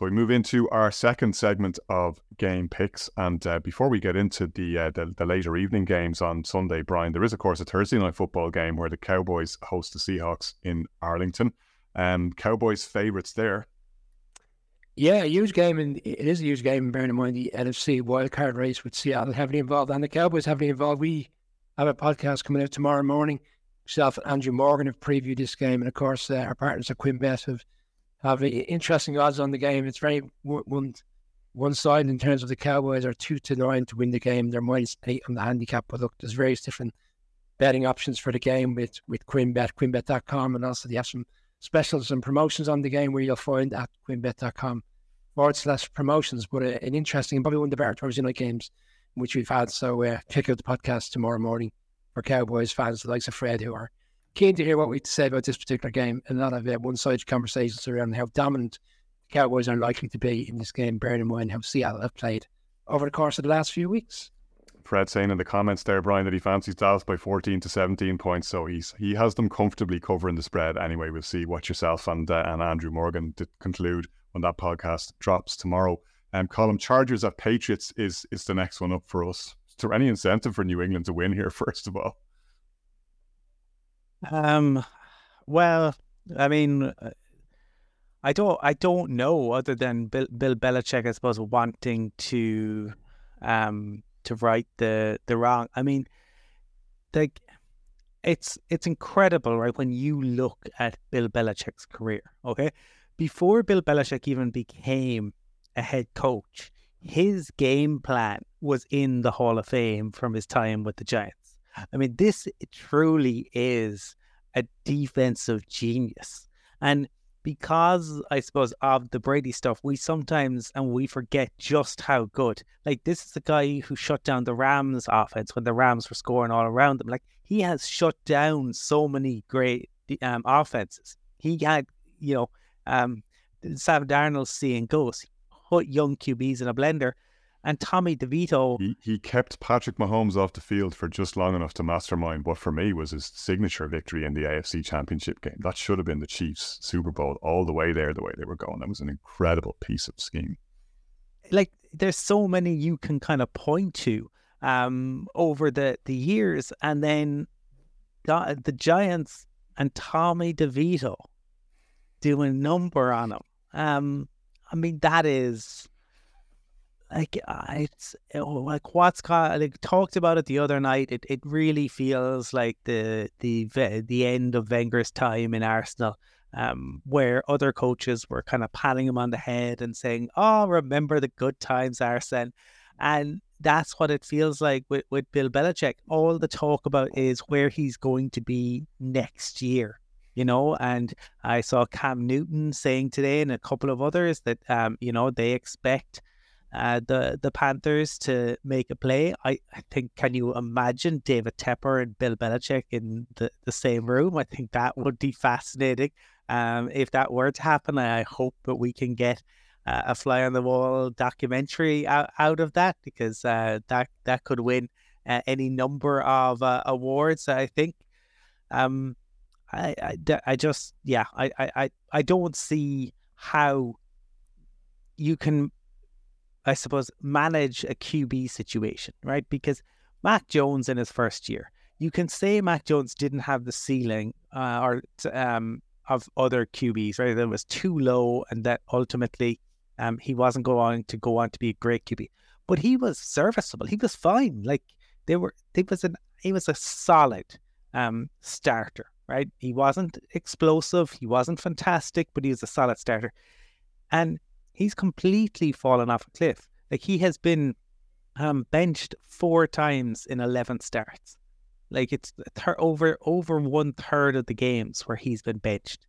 So we move into our second segment of game picks, and uh, before we get into the, uh, the, the later evening games on Sunday, Brian, there is of course a Thursday night football game where the Cowboys host the Seahawks in Arlington. Um, Cowboys favourites there. Yeah, a huge game, and it is a huge game. Bearing in mind the NFC wildcard race with Seattle heavily involved and the Cowboys heavily involved. We have a podcast coming out tomorrow morning. Myself and Andrew Morgan have previewed this game, and of course, uh, our partners at QuinnBet have have interesting odds on the game. It's very one one side in terms of the Cowboys are two to nine to win the game. They're minus eight on the handicap, but look, there's various different betting options for the game with with QuinnBet, QuinnBet.com, and also they have some specials and promotions on the game where you'll find at QuinnBet.com forward slash promotions. But uh, an interesting, probably one of the better Thursday night games which we've had. So uh, check out the podcast tomorrow morning for Cowboys fans, the likes of Fred, who are keen to hear what we have to say about this particular game. And a lot of uh, one-sided conversations around how dominant the Cowboys are likely to be in this game, bearing in mind how Seattle have played over the course of the last few weeks. Fred saying in the comments there, Brian, that he fancies Dallas by 14 to 17 points. So he's he has them comfortably covering the spread. Anyway, we'll see what yourself and uh, and Andrew Morgan did conclude when that podcast drops tomorrow. Um, Colm Chargers at Patriots is is the next one up for us. Is there any incentive for New England to win here? First of all, um, well, I mean, uh, I don't, I don't know other than Bill, Bill Belichick, I suppose, wanting to, um, to right the the wrong. I mean, like, it's it's incredible, right? When you look at Bill Belichick's career, okay, before Bill Belichick even became a head coach, his game plan was in the Hall of Fame from his time with the Giants. I mean, this truly is a defensive genius. And because I suppose of the Brady stuff, we sometimes and we forget just how good. Like this is the guy who shut down the Rams offense when the Rams were scoring all around them. Like he has shut down so many great um, offenses. He had, you know, um, Sam Darnold seeing ghosts put young QBs in a blender. And Tommy DeVito. He, he kept Patrick Mahomes off the field for just long enough to mastermind what for me was his signature victory in the AFC Championship game. That should have been the Chiefs' Super Bowl all the way there, the way they were going. That was an incredible piece of scheme. Like, there's so many you can kind of point to um, over the, the years. And then the, the Giants and Tommy DeVito doing a number on them. Um, I mean, that is like uh, it's oh, like what's got like talked about it the other night. It it really feels like the the the end of Wenger's time in Arsenal, um, where other coaches were kind of patting him on the head and saying, "Oh, remember the good times, Arsene," and that's what it feels like with with Bill Belichick. All the talk about is where he's going to be next year you know. And I saw Cam Newton saying today and a couple of others that um, you know they expect uh, the the Panthers to make a play. I, I think can you imagine David Tepper and Bill Belichick in the, the same room? I think that would be fascinating. Um, if that were to happen, I hope that we can get uh, a fly on the wall documentary out, out of that because uh, that that could win uh, any number of uh, awards. I think. Um, I, I, I just yeah I, I I don't see how you can I suppose manage a QB situation right? Because Mac Jones in his first year you can say Mac Jones didn't have the ceiling uh, or um of other QBs right? That was too low and that ultimately um he wasn't going to go on to be a great QB but he was serviceable. He was fine. Like they were he was an he was a solid um starter right? He wasn't explosive, he wasn't fantastic, but he was a solid starter. And he's completely fallen off a cliff. Like he has been um, benched four times in 11 starts. Like it's over over one third of the games where he's been benched.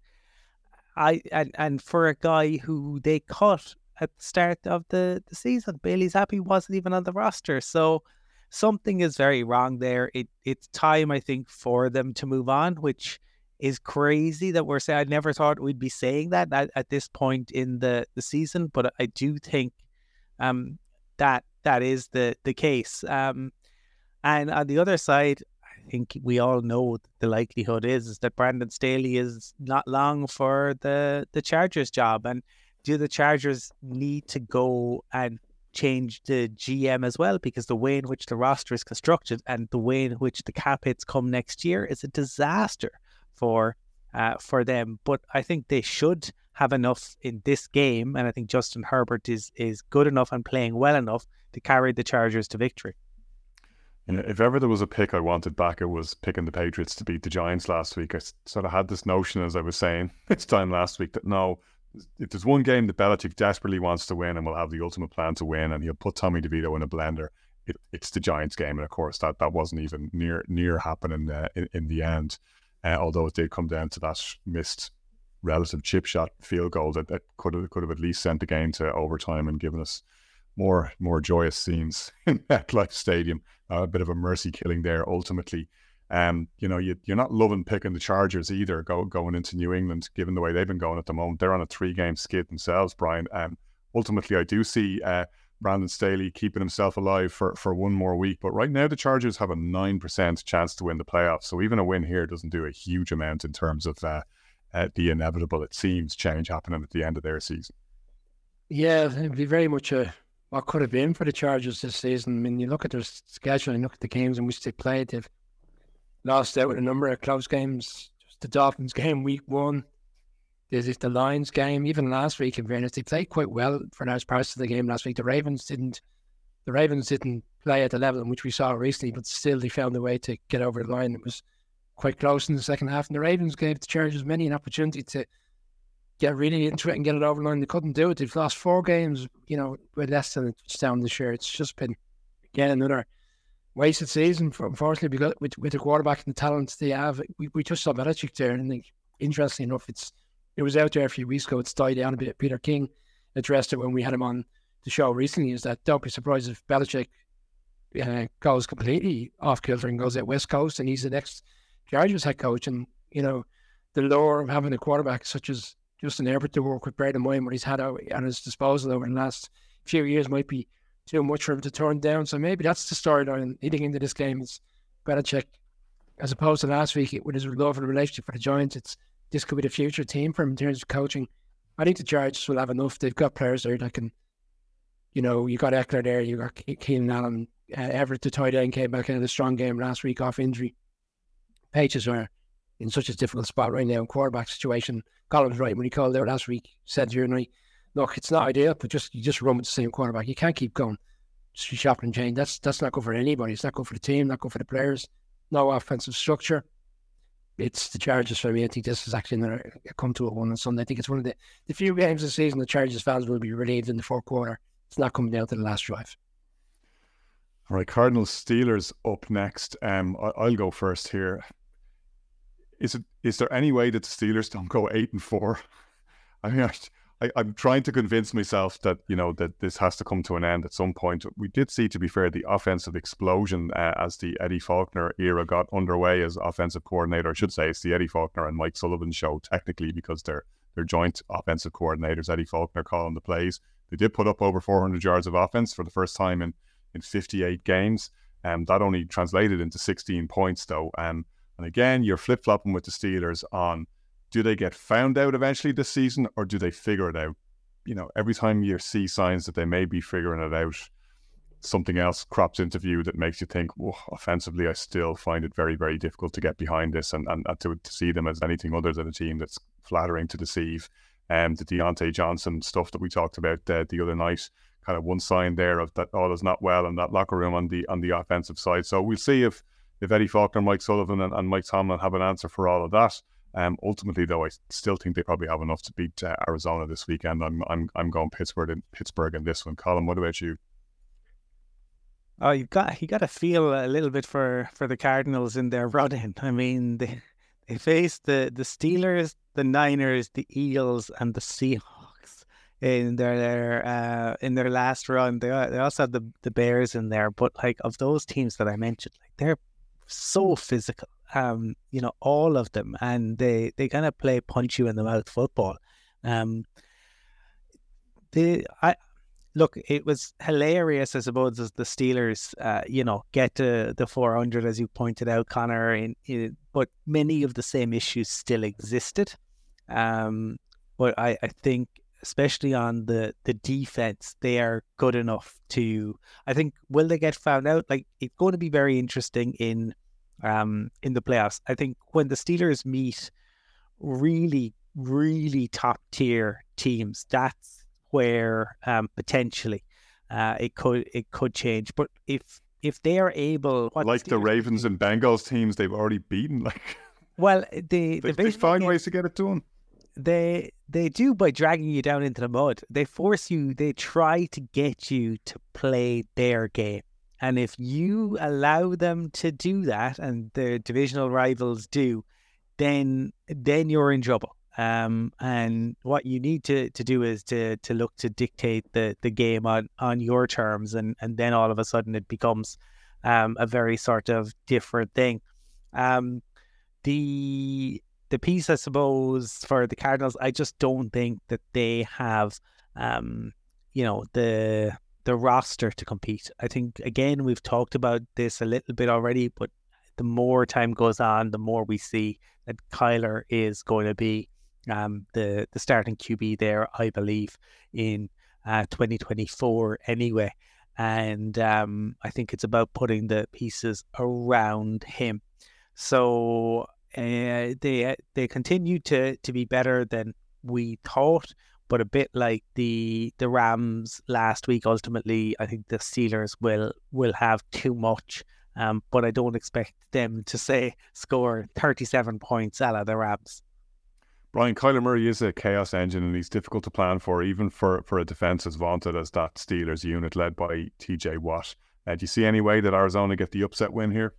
I and, and for a guy who they cut at the start of the, the season, Bailey Zappe wasn't even on the roster. So something is very wrong there. It it's time I think for them to move on, which is crazy that we're saying. I never thought we'd be saying that at, at this point in the, the season, but I do think um that that is the the case. Um, and on the other side, I think we all know the likelihood is, is that Brandon Staley is not long for the the Chargers job, and do the Chargers need to go and change the GM as well? Because the way in which the roster is constructed and the way in which the cap hits come next year is a disaster for uh, for them. But I think they should have enough in this game, and I think Justin Herbert is is good enough and playing well enough to carry the Chargers to victory. You know, if ever there was a pick I wanted back, it was picking the Patriots to beat the Giants last week. I sort of had this notion, as I was saying this time last week, that no, if there's one game that Belichick desperately wants to win and will have the ultimate plan to win, and he'll put Tommy DeVito in a blender, it, it's the Giants game. And of course, that, that wasn't even near near happening uh, in, in the end, uh, although it did come down to that missed relative chip shot field goal that, that could have could have at least sent the game to overtime and given us more more joyous scenes in that MetLife Stadium. Uh, a bit of a mercy killing there ultimately. Um, you know, you, you're not loving picking the Chargers either go, going into New England, given the way they've been going at the moment. They're on a three game skid themselves, Brian. Um, ultimately, I do see uh, Brandon Staley keeping himself alive for, for one more week. But right now, the Chargers have a 9% chance to win the playoffs. So even a win here doesn't do a huge amount in terms of uh, uh, the inevitable, it seems, change happening at the end of their season. Yeah, it'd be very much a what could have been for the Chargers this season. I mean, you look at their schedule and look at the games in which they played. They've lost out with a number of close games. Just the Dolphins game week one. There's if the Lions game. Even last week, in fairness, they played quite well for large parts of the game last week. The Ravens didn't. The Ravens didn't play at the level in which we saw recently, but still they found a way to get over the line. It was quite close in the second half, and the Ravens gave the Chargers many an opportunity to get really into it and get it over the line. They couldn't do it. They've lost four games, you know, with less than a touchdown this year. It's just been again another wasted season, for, unfortunately, because with, with the quarterback and the talent they have. We, we just saw Belichick there, and like, interestingly enough, it's it was out there a few weeks ago. It's died down a bit. Peter King addressed it when we had him on the show recently. Is that don't be surprised if Belichick uh, goes completely off kilter and goes at West Coast, and he's the next Chargers head coach. And you know, the lure of having a quarterback such as Justin Herbert to work with Brad and Moyen, what he's had at his disposal over the last few years might be too much for him to turn down. So maybe that's the storyline leading into this game is Belichick, as opposed to last week with his love and relationship for the Giants. It's this could be the future team for him in terms of coaching. I think the Chargers will have enough. They've got players there that can, you know, you got Ekeler there, you got Keenan Allen, uh, Everett, the tight end came back in a strong game last week off injury. Pages are in such a difficult spot right now in quarterback situation. Colin's right when he called out last week, said you and I, look, it's not ideal, but just you just run with the same quarterback. You can't keep going shopping chain. That's that's not good for anybody. It's not good for the team, not good for the players. No offensive structure. It's the Chargers for me. I think this is actually going to come to a one on Sunday. I think it's one of the, the few games this season the Chargers fans will be relieved in the fourth quarter. It's not coming down to the last drive. All right, Cardinals Steelers up next. Um, I, will go first here. Is it is there any way that the Steelers don't go eight and four? I mean, I, am trying to convince myself that you know that this has to come to an end at some point. We did see, to be fair, the offensive explosion uh, as the Eddie Faulkner era got underway as offensive coordinator. I should say it's the Eddie Faulkner and Mike Sullivan show technically because they're they're joint offensive coordinators. Eddie Faulkner calling the plays. They did put up over 400 yards of offense for the first time in in 58 games. Um, that only translated into 16 points though. Um, and again, you're flip flopping with the Steelers on do they get found out eventually this season or do they figure it out? You know, every time you see signs that they may be figuring it out, something else crops into view that makes you think, oh, offensively, I still find it very, very difficult to get behind this and, and, and to, to, see them as anything other than a team that's flattering to deceive. And um, the Diontae Johnson stuff that we talked about uh, the other night, kind of one sign there of that all is not well in that locker room on the on the offensive side. So we'll see if if Eddie Faulkner, Mike Sullivan, and, and Mike Tomlin have an answer for all of that. Um, ultimately, though, I still think they probably have enough to beat uh, Arizona this weekend. I'm I'm I'm going Pittsburgh in Pittsburgh in this one. Colin, what about you? Oh, you've got you got to feel a little bit for for the Cardinals in their run in. I mean, they they faced the the Steelers, the Niners, the Eagles, and the Seahawks in their, their uh in their last run. They they also had the the Bears in there, but like of those teams that I mentioned, like they're so physical um, you know, all of them, and they they kind of play punch you in the mouth football. Um, the I look, it was hilarious, I suppose, as the Steelers, uh, you know, get to the 400 as you pointed out, Connor. In, in, but many of the same issues still existed. Um, but I, I think especially on the the defense, they are good enough to. I think will they get found out? Like it's going to be very interesting in um in the playoffs. I think when the Steelers meet really really top tier teams, that's where um potentially uh it could it could change. But if if they are able, like the, the Ravens and Bengals teams, they've already beaten. Like, well, the they, they find ways to get it done they they do by dragging you down into the mud. They force you. They try to get you to play their game. And if you allow them to do that, and the divisional rivals do, then then you're in trouble. Um, and what you need to, to do is to to look to dictate the, the game on, on your terms, and, and then all of a sudden it becomes um, a very sort of different thing. Um, the the piece, I suppose, for the Cardinals, I just don't think that they have, um, you know, the the roster to compete. I think again we've talked about this a little bit already, but the more time goes on, the more we see that Kyler is going to be um, the the starting QB there, I believe, in uh, 2024 anyway. And um, I think it's about putting the pieces around him. So uh, they they continue to to be better than we thought, but a bit like the the Rams last week. Ultimately, I think the Steelers will will have too much. Um, but I don't expect them to say score 37 points out of the Rams. Brian Kyler Murray is a chaos engine and he's difficult to plan for, even for, for a defense as vaunted as that Steelers unit led by TJ Watt. Uh, do you see any way that Arizona get the upset win here?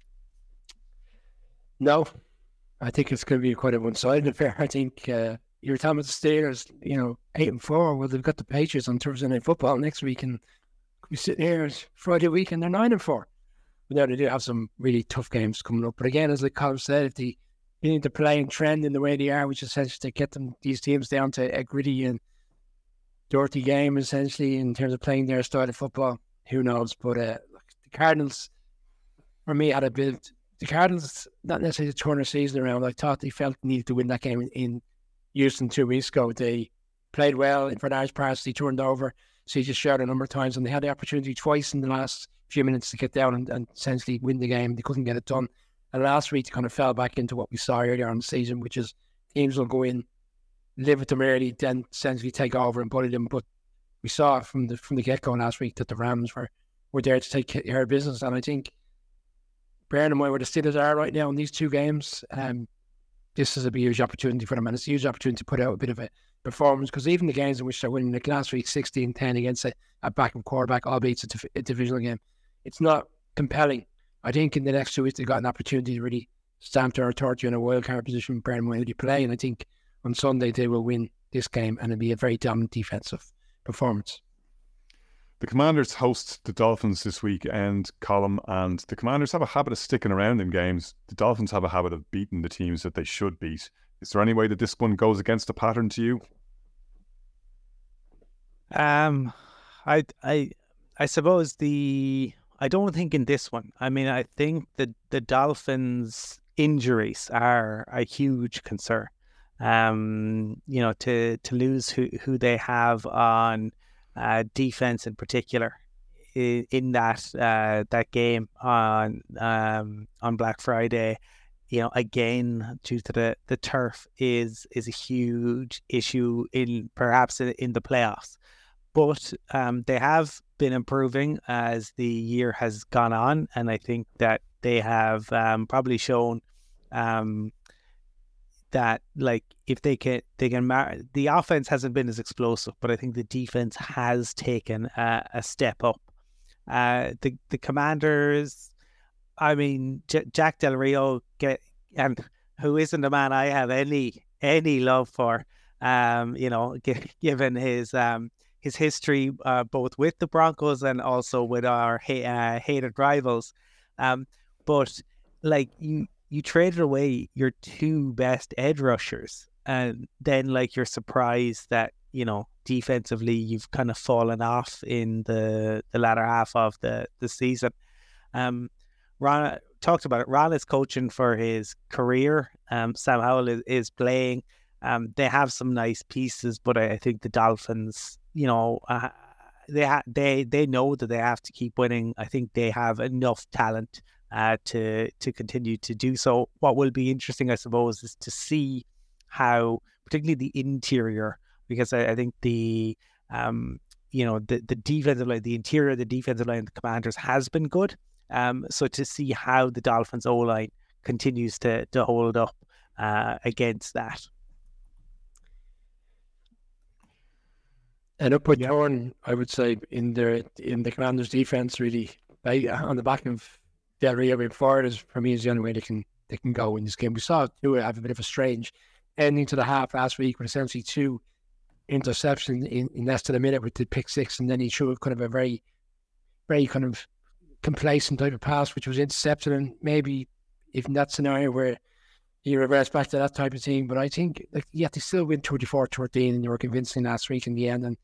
No, I think it's going to be quite a one-sided affair. I think uh, you're at about the Steelers, you know, eight and four. Well, they've got the Patriots on Thursday Night Football next week, and we sit here Friday week, and they're nine and four. But now they do have some really tough games coming up. But again, as like Colin said, if they need to play and trend in the way they are, which essentially to get them these teams down to a gritty and dirty game, essentially in terms of playing their style of football, who knows? But uh, the Cardinals, for me, had a bit the Cardinals, not necessarily to turn their season around. I thought they felt needed to win that game in Houston two weeks ago. They played well in large parts. They turned over. CJ Stroud a number of times, and they had the opportunity twice in the last few minutes to get down and, and essentially win the game. They couldn't get it done. And last week, kind of fell back into what we saw earlier on the season, which is teams will go in, live with them early, then essentially take over and bully them. But we saw from the from the get go last week that the Rams were were there to take care of business, and I think bearing in mind where the Steelers are right now in these two games, um, this is a huge opportunity for them, and it's a huge opportunity to put out a bit of a performance because even the games in which they're winning, like last week, 16 10 against a, a backup quarterback, albeit it's a, a divisional game, it's not compelling. I think in the next two weeks, they've got an opportunity to really stamp their authority in a wild card position, mind who they play. And I think on Sunday, they will win this game and it'll be a very dominant defensive performance. The Commanders host the Dolphins this weekend, Colm, and the Commanders have a habit of sticking around in games. The Dolphins have a habit of beating the teams that they should beat. Is there any way that this one goes against the pattern to you? Um, I, I, I suppose the I don't think in this one. I mean, I think that the Dolphins' injuries are a huge concern. Um, you know, to to lose who who they have on uh, defense in particular in, that uh, that game on um, on Black Friday. You know, again, due to the, the turf is is a huge issue in perhaps in, in the playoffs. But um, they have been improving as the year has gone on, and I think that they have um, probably shown um, that like if they can they can mar- the offense hasn't been as explosive, but I think the defense has taken a, a step up. Uh, the the Commanders, I mean J- Jack Del Rio get and who isn't a man I have any any love for. Um, you know, g- given his um his history uh, both with the Broncos and also with our ha- uh, hated rivals. Um, but like you you traded away your two best edge rushers, and then like you're surprised that you know defensively you've kind of fallen off in the the latter half of the the season. Um, Ron talked about it. Ron is coaching for his career. Um, Sam Howell is, is playing. Um, they have some nice pieces, but I, I think the Dolphins, you know, uh, they ha- they they know that they have to keep winning. I think they have enough talent uh, to to continue to do so. What will be interesting, I suppose, is to see how, particularly the interior, because I, I think the um, you know the the defensive line, the interior, the defensive line, the Commanders has been good. Um, so to see how the Dolphins O line continues to to hold up uh, against that. And upward turn, I would say, in the in the Commanders' defense, really, on the back of Del Rio being forward, is for me is the only way they can they can go in this game. We saw Tua have a bit of a strange ending to the half last week with essentially two interceptions in, in less than a minute with the pick six, and then he threw kind of a very, very kind of complacent type of pass, which was intercepted, and maybe even that scenario where he reversed back to that type of thing. But I think like yeah, they still win 24-13 and they were convincing last week in the end. And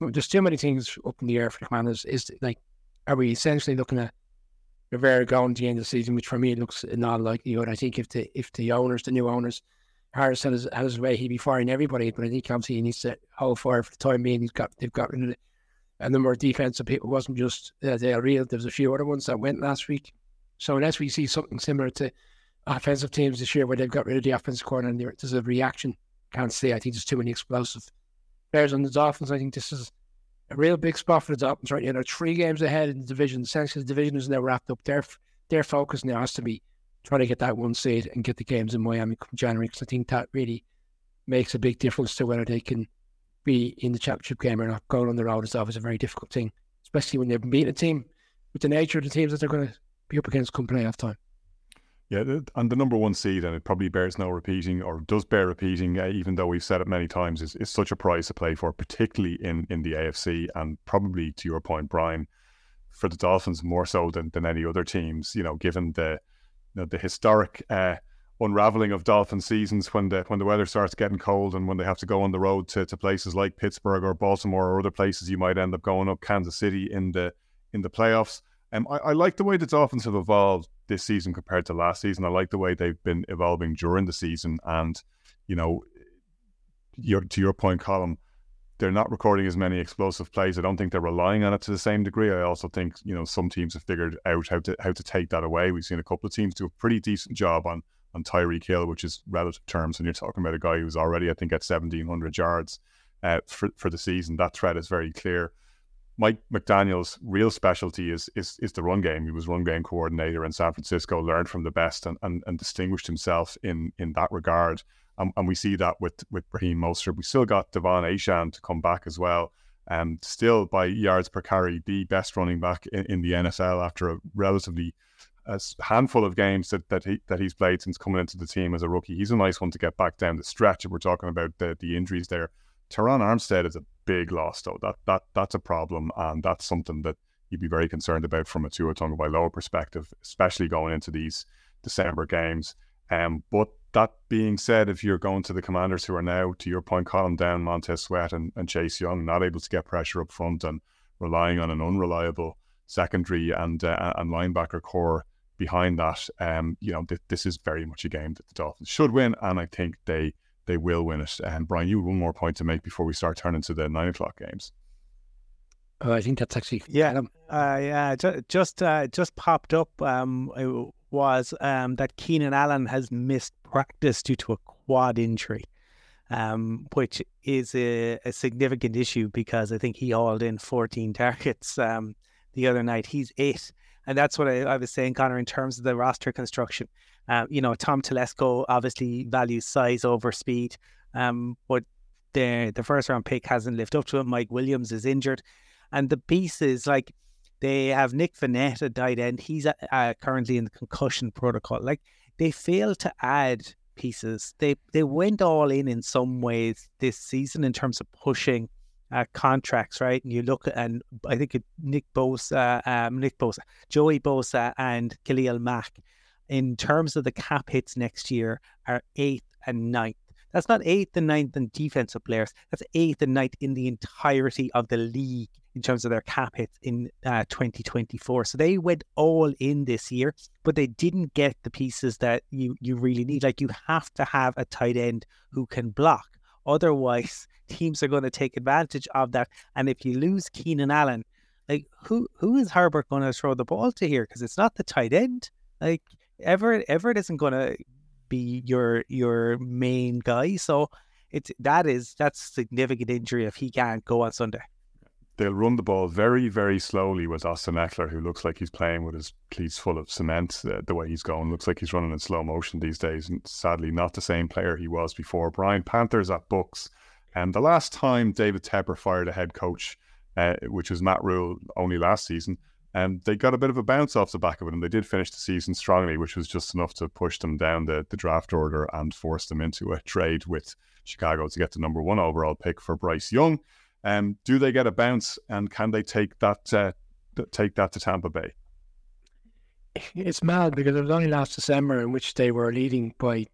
there's too many things up in the air for the Commanders. Is like, are we essentially looking at Rivera going to the end of the season, which for me looks not likely. But I think if the if the owners, the new owners, Harris had his, had his way, he'd be firing everybody. But I think obviously he needs to hold fire for the time being. He's got they've got rid of a number of defensive people. It wasn't just uh, Del Rio. There was a few other ones that went last week. So unless we see something similar to offensive teams this year where they've got rid of the offensive corner and there's a reaction. Can't say. I think there's too many explosive players on the Dolphins. I think this is a real big spot for the Dolphins right now. They're three games ahead in the division. Essentially, the division is now wrapped up. Their their focus now has to be trying to get that one seed and get the games in Miami come January because I think that really makes a big difference to whether they can be in the championship game or not. Going on the road is always a very difficult thing, especially when they've beaten a team with the nature of the teams that they're going to be up against come playoff time. Yeah, and the number one seed, and it probably bears no repeating, or does bear repeating, uh, even though we've said it many times, is, is such a prize to play for, particularly in, in the AFC, and probably to your point, Brian, for the Dolphins more so than, than any other teams. You know, given the you know, the historic uh, unraveling of Dolphin seasons when the when the weather starts getting cold and when they have to go on the road to, to places like Pittsburgh or Baltimore or other places, you might end up going up Kansas City in the in the playoffs. Um, I, I like the way the Dolphins have evolved this season compared to last season. I like the way they've been evolving during the season, and you know, your, to your point, Colm, they're not recording as many explosive plays. I don't think they're relying on it to the same degree. I also think you know some teams have figured out how to how to take that away. We've seen a couple of teams do a pretty decent job on on Tyreek Hill, which is relative terms, and you're talking about a guy who's already, I think, at 1,700 yards uh, for for the season. That threat is very clear. Mike McDaniel's real specialty is is is the run game. He was run game coordinator in San Francisco, learned from the best, and and, and distinguished himself in in that regard. And we see that with with Raheem Mostert. We still got De'Von Achane to come back as well. And still by yards per carry, the best running back in, in the NFL after a relatively a handful of games that, that he that he's played since coming into the team as a rookie. He's a nice one to get back down the stretch. We're talking about the, the injuries there, Terron Armstead is a big loss, though. That that that's a problem, and that's something that you'd be very concerned about from a Tua Tagovailoa perspective, especially going into these December games. Um, but that being said, if you're going to the Commanders, who are now, to your point, Colm down Montez Sweat and, and Chase Young, not able to get pressure up front and relying on an unreliable secondary and uh, and linebacker corps behind that, um, you know, th- this is very much a game that the Dolphins should win, and I think they they will win it. And Brian, you one more point to make before we start turning to the nine o'clock games. Oh, I think that's actually yeah, uh, yeah. Just just, uh, just popped up. Um, it was um that Keenan Allen has missed practice due to a quad injury, um, which is a, a significant issue because I think he hauled in 14 targets um the other night. He's eight, and that's what I, I was saying, Connor, in terms of the roster construction. Um, you know, Tom Telesco obviously values size over speed, um, but the the first round pick hasn't lived up to it. Mike Williams is injured, and the pieces like they have Nick Vannett at tight end. He's uh, currently in the concussion protocol. Like they failed to add pieces. They they went all in in some ways this season in terms of pushing uh, contracts, right? And you look and I think Nick Bosa, um, Nick Bosa, Joey Bosa, and Khalil Mack in terms of the cap hits next year are eighth and ninth. That's not eighth and ninth in defensive players. That's eighth and ninth in the entirety of the league in terms of their cap hits in uh, 2024. So they went all in this year, but they didn't get the pieces that you you really need. Like you have to have a tight end who can block. Otherwise, teams are going to take advantage of that. And if you lose Keenan Allen, like who who is Herbert going to throw the ball to here? Because it's not the tight end. Like Everett Everett isn't going to be your your main guy. So it's that is that's significant injury if he can't go on Sunday. They'll run the ball very, very slowly with Austin Ekeler, who looks like he's playing with his cleats full of cement. Uh, the way he's going looks like he's running in slow motion these days, and sadly, not the same player he was before. Brian Panthers at Bucs, and the last time David Tepper fired a head coach uh, which was Matt Rhule, only last season. And they got a bit of a bounce off the back of it, and they did finish the season strongly, which was just enough to push them down the, the draft order and force them into a trade with Chicago to get the number one overall pick for Bryce Young. Um, do they get a bounce, and can they take that uh, take that to Tampa Bay? It's mad because it was only last December in which they were leading by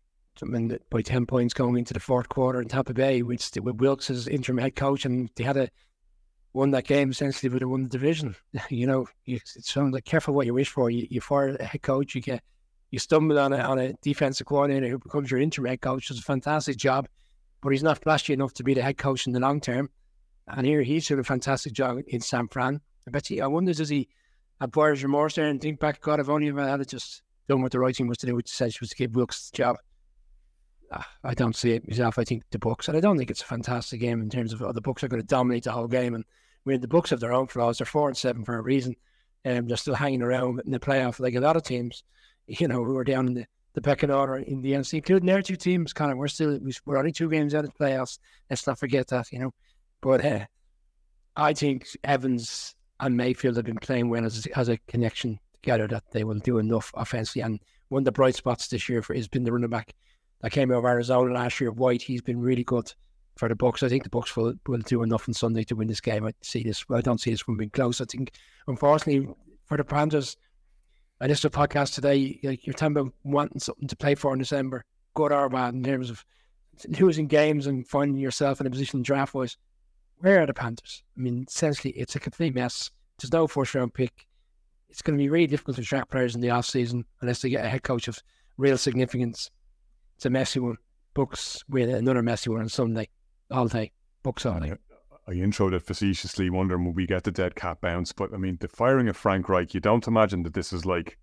by ten points going into the fourth quarter in Tampa Bay, which with Wilks as interim head coach, and they had a won that game essentially would have won the division. you know, you, it sounds like careful what you wish for. You, you fire a head coach, you get you stumble on a on a defensive coordinator who becomes your interim head coach, does a fantastic job, but he's not flashy enough to be the head coach in the long term. And here he's doing a fantastic job in San Fran. I bet you, I wonder does he have buyer's remorse there and think back, God, if only I had just done what the right thing was to do, which essentially was to give Wilks the job. Ah, I don't see it myself. I think the Bucs, and I don't think it's a fantastic game in terms of oh, the Bucs are going to dominate the whole game and mean, the Bucs have their own flaws. They're four and seven for a reason. and um, they're still hanging around in the playoff like a lot of teams, you know, who are down in the, the pecking order in the NFC, including their two teams. Kind of, we're still we're only two games out of the playoffs. Let's not forget that, you know. But uh, I think Evans and Mayfield have been playing well as, as a connection together that they will do enough offensively. And one of the bright spots this year for, has been the running back that came out of Arizona last year, White. He's been really good for the Bucs. I think the Bucs will, will do enough on Sunday to win this game. I see this. I don't see this one being close. I think, unfortunately, for the Panthers, I listened to a podcast today. Like you're talking about wanting something to play for in December, good or bad, in terms of losing games and finding yourself in a position draft wise. Where are the Panthers? I mean, essentially, it's a complete mess. There's no first round pick. It's going to be really difficult to attract players in the off season unless they get a head coach of real significance. It's a messy one. Bucs with another messy one on Sunday all day. Bucs all day. I introed it facetiously, wondering will we get the dead cat bounce. But I mean, the firing of Frank Reich, you don't imagine that this is like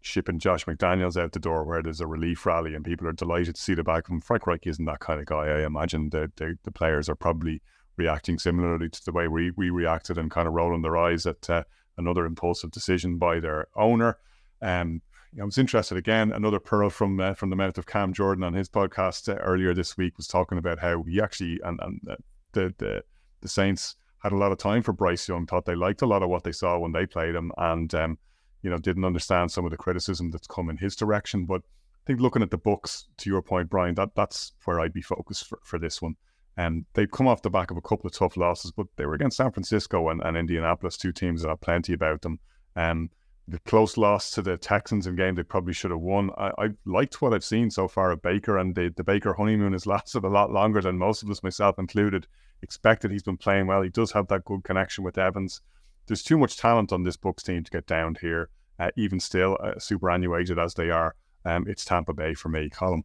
shipping Josh McDaniels out the door where there's a relief rally and people are delighted to see the back of him. Frank Reich isn't that kind of guy. I imagine the, the, the players are probably reacting similarly to the way we, we reacted and kind of rolling their eyes at uh, another impulsive decision by their owner. Um, I was interested again. Another pearl from uh, from the mouth of Cam Jordan on his podcast uh, earlier this week was talking about how he actually and and uh, the the the Saints had a lot of time for Bryce Young. Thought they liked a lot of what they saw when they played him, and um, you know didn't understand some of the criticism that's come in his direction. But I think looking at the Bucs, to your point, Brian, that that's where I'd be focused for, for this one. And they've come off the back of a couple of tough losses, but they were against San Francisco and, and Indianapolis, two teams that have plenty about them. Um, the close loss to the Texans in game they probably should have won. I, I liked what I've seen so far of Baker, and the, the Baker honeymoon has lasted a lot longer than most of us, myself included, expected. He's been playing well. He does have that good connection with Evans. There's too much talent on this Bucs team to get down here, uh, even still, uh, superannuated as they are. Um, it's Tampa Bay for me, Colm.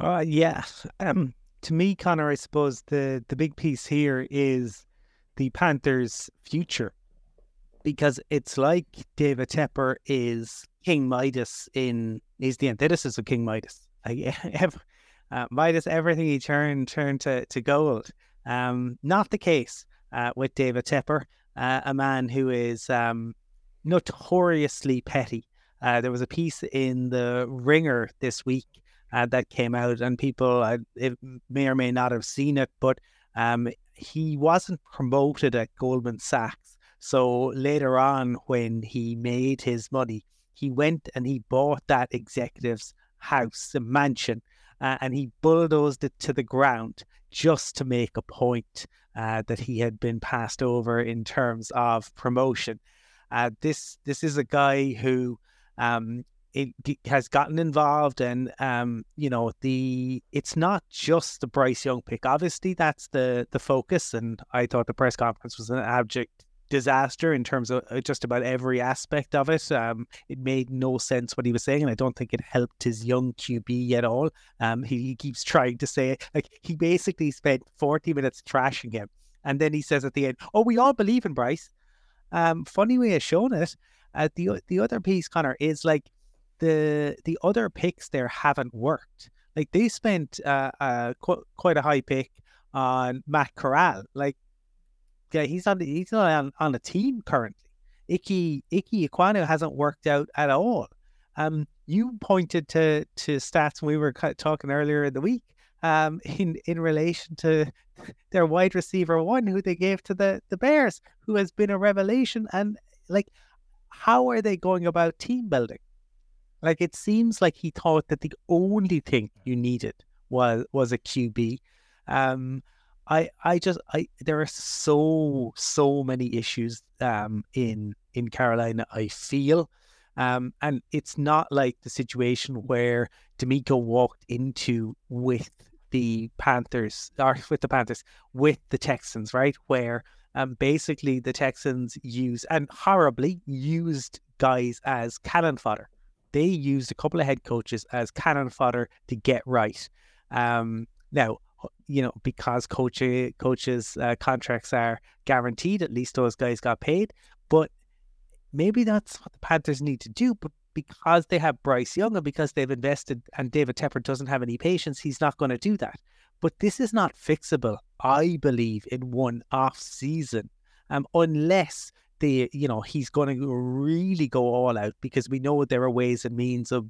Uh, yeah. Um, to me, Connor, I suppose the, the big piece here is the Panthers' future because it's like David Tepper is King Midas in he's the antithesis of King Midas. Like, uh, Midas, everything he turned turned to, to gold. Um, not the case uh, with David Tepper, uh, a man who is um, notoriously petty. Uh, there was a piece in the Ringer this week uh, that came out, and people uh, may or may not have seen it, but um, he wasn't promoted at Goldman Sachs so later on, when he made his money, he went and he bought that executive's house, a mansion, uh, and he bulldozed it to the ground just to make a point uh, that he had been passed over in terms of promotion. Uh, this this is a guy who um, it has gotten involved, and um, you know the it's not just the Bryce Young pick. Obviously, that's the the focus, and I thought the press conference was an abject disaster in terms of uh, just about every aspect of it. Um, it made no sense what he was saying, and I don't think it helped his young QB at all. Um, he, he keeps trying to say like he basically spent forty minutes trashing him, and then he says at the end, "Oh, we all believe in Bryce." Um, funny way of showing it. Uh, the the other piece, Connor, is like the the other picks there haven't worked. Like they spent uh, uh qu- quite a high pick on Matt Corral. Like yeah, he's on the, he's not on, on a team currently. Ike Ike Ekwonu hasn't worked out at all. Um, you pointed to to stats we were talking earlier in the week. Um, in in relation to their wide receiver one, who they gave to the the Bears, who has been a revelation, and like, how are they going about team building? Like, it seems like he thought that the only thing you needed was was a QB. Um, I I just I there are so so many issues um in in Carolina I feel. Um and it's not like the situation where DeMeco walked into with the Panthers or with the Panthers with the Texans right? Where um basically the Texans use and horribly used guys as cannon fodder they used a couple of head coaches as cannon fodder to get right um now you know, because coach, coaches' uh, contracts are guaranteed, at least those guys got paid. But maybe that's what the Panthers need to do. But because they have Bryce Young and because they've invested and David Tepper doesn't have any patience, he's not going to do that. But this is not fixable, I believe, in one off season, um, unless they, you know, he's going to really go all out because we know there are ways and means of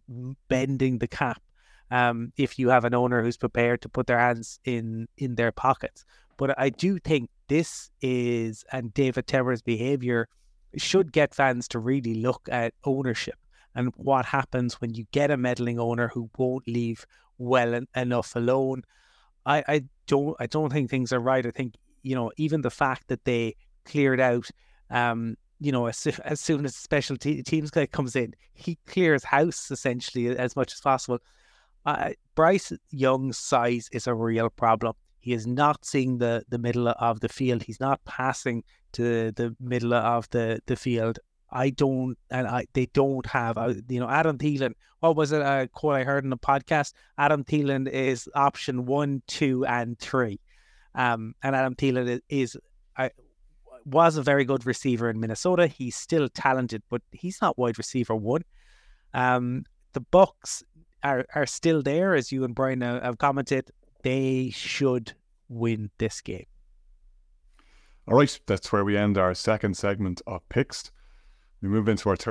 bending the cap um, if you have an owner who's prepared to put their hands in in their pockets. But I do think this is and David Tepper's behavior should get fans to really look at ownership and what happens when you get a meddling owner who won't leave well en- enough alone. I, I don't I don't think things are right. I think you know even the fact that they cleared out um, you know, as, as soon as special te- teams guy comes in, he clears house essentially as much as possible. Uh, Bryce Young's size is a real problem. He is not seeing the, the middle of the field. He's not passing to the middle of the, the field. I don't, and I they don't have, uh, you know, Adam Thielen. What was it? A quote I heard in the podcast. Adam Thielen is option one, two, and three. Um, and Adam Thielen is, is I, was a very good receiver in Minnesota. He's still talented, but he's not wide receiver one. Um, the Bucs are, are still there, as you and Brian have commented, they should win this game. All right, that's where we end our second segment of picks. We move into our third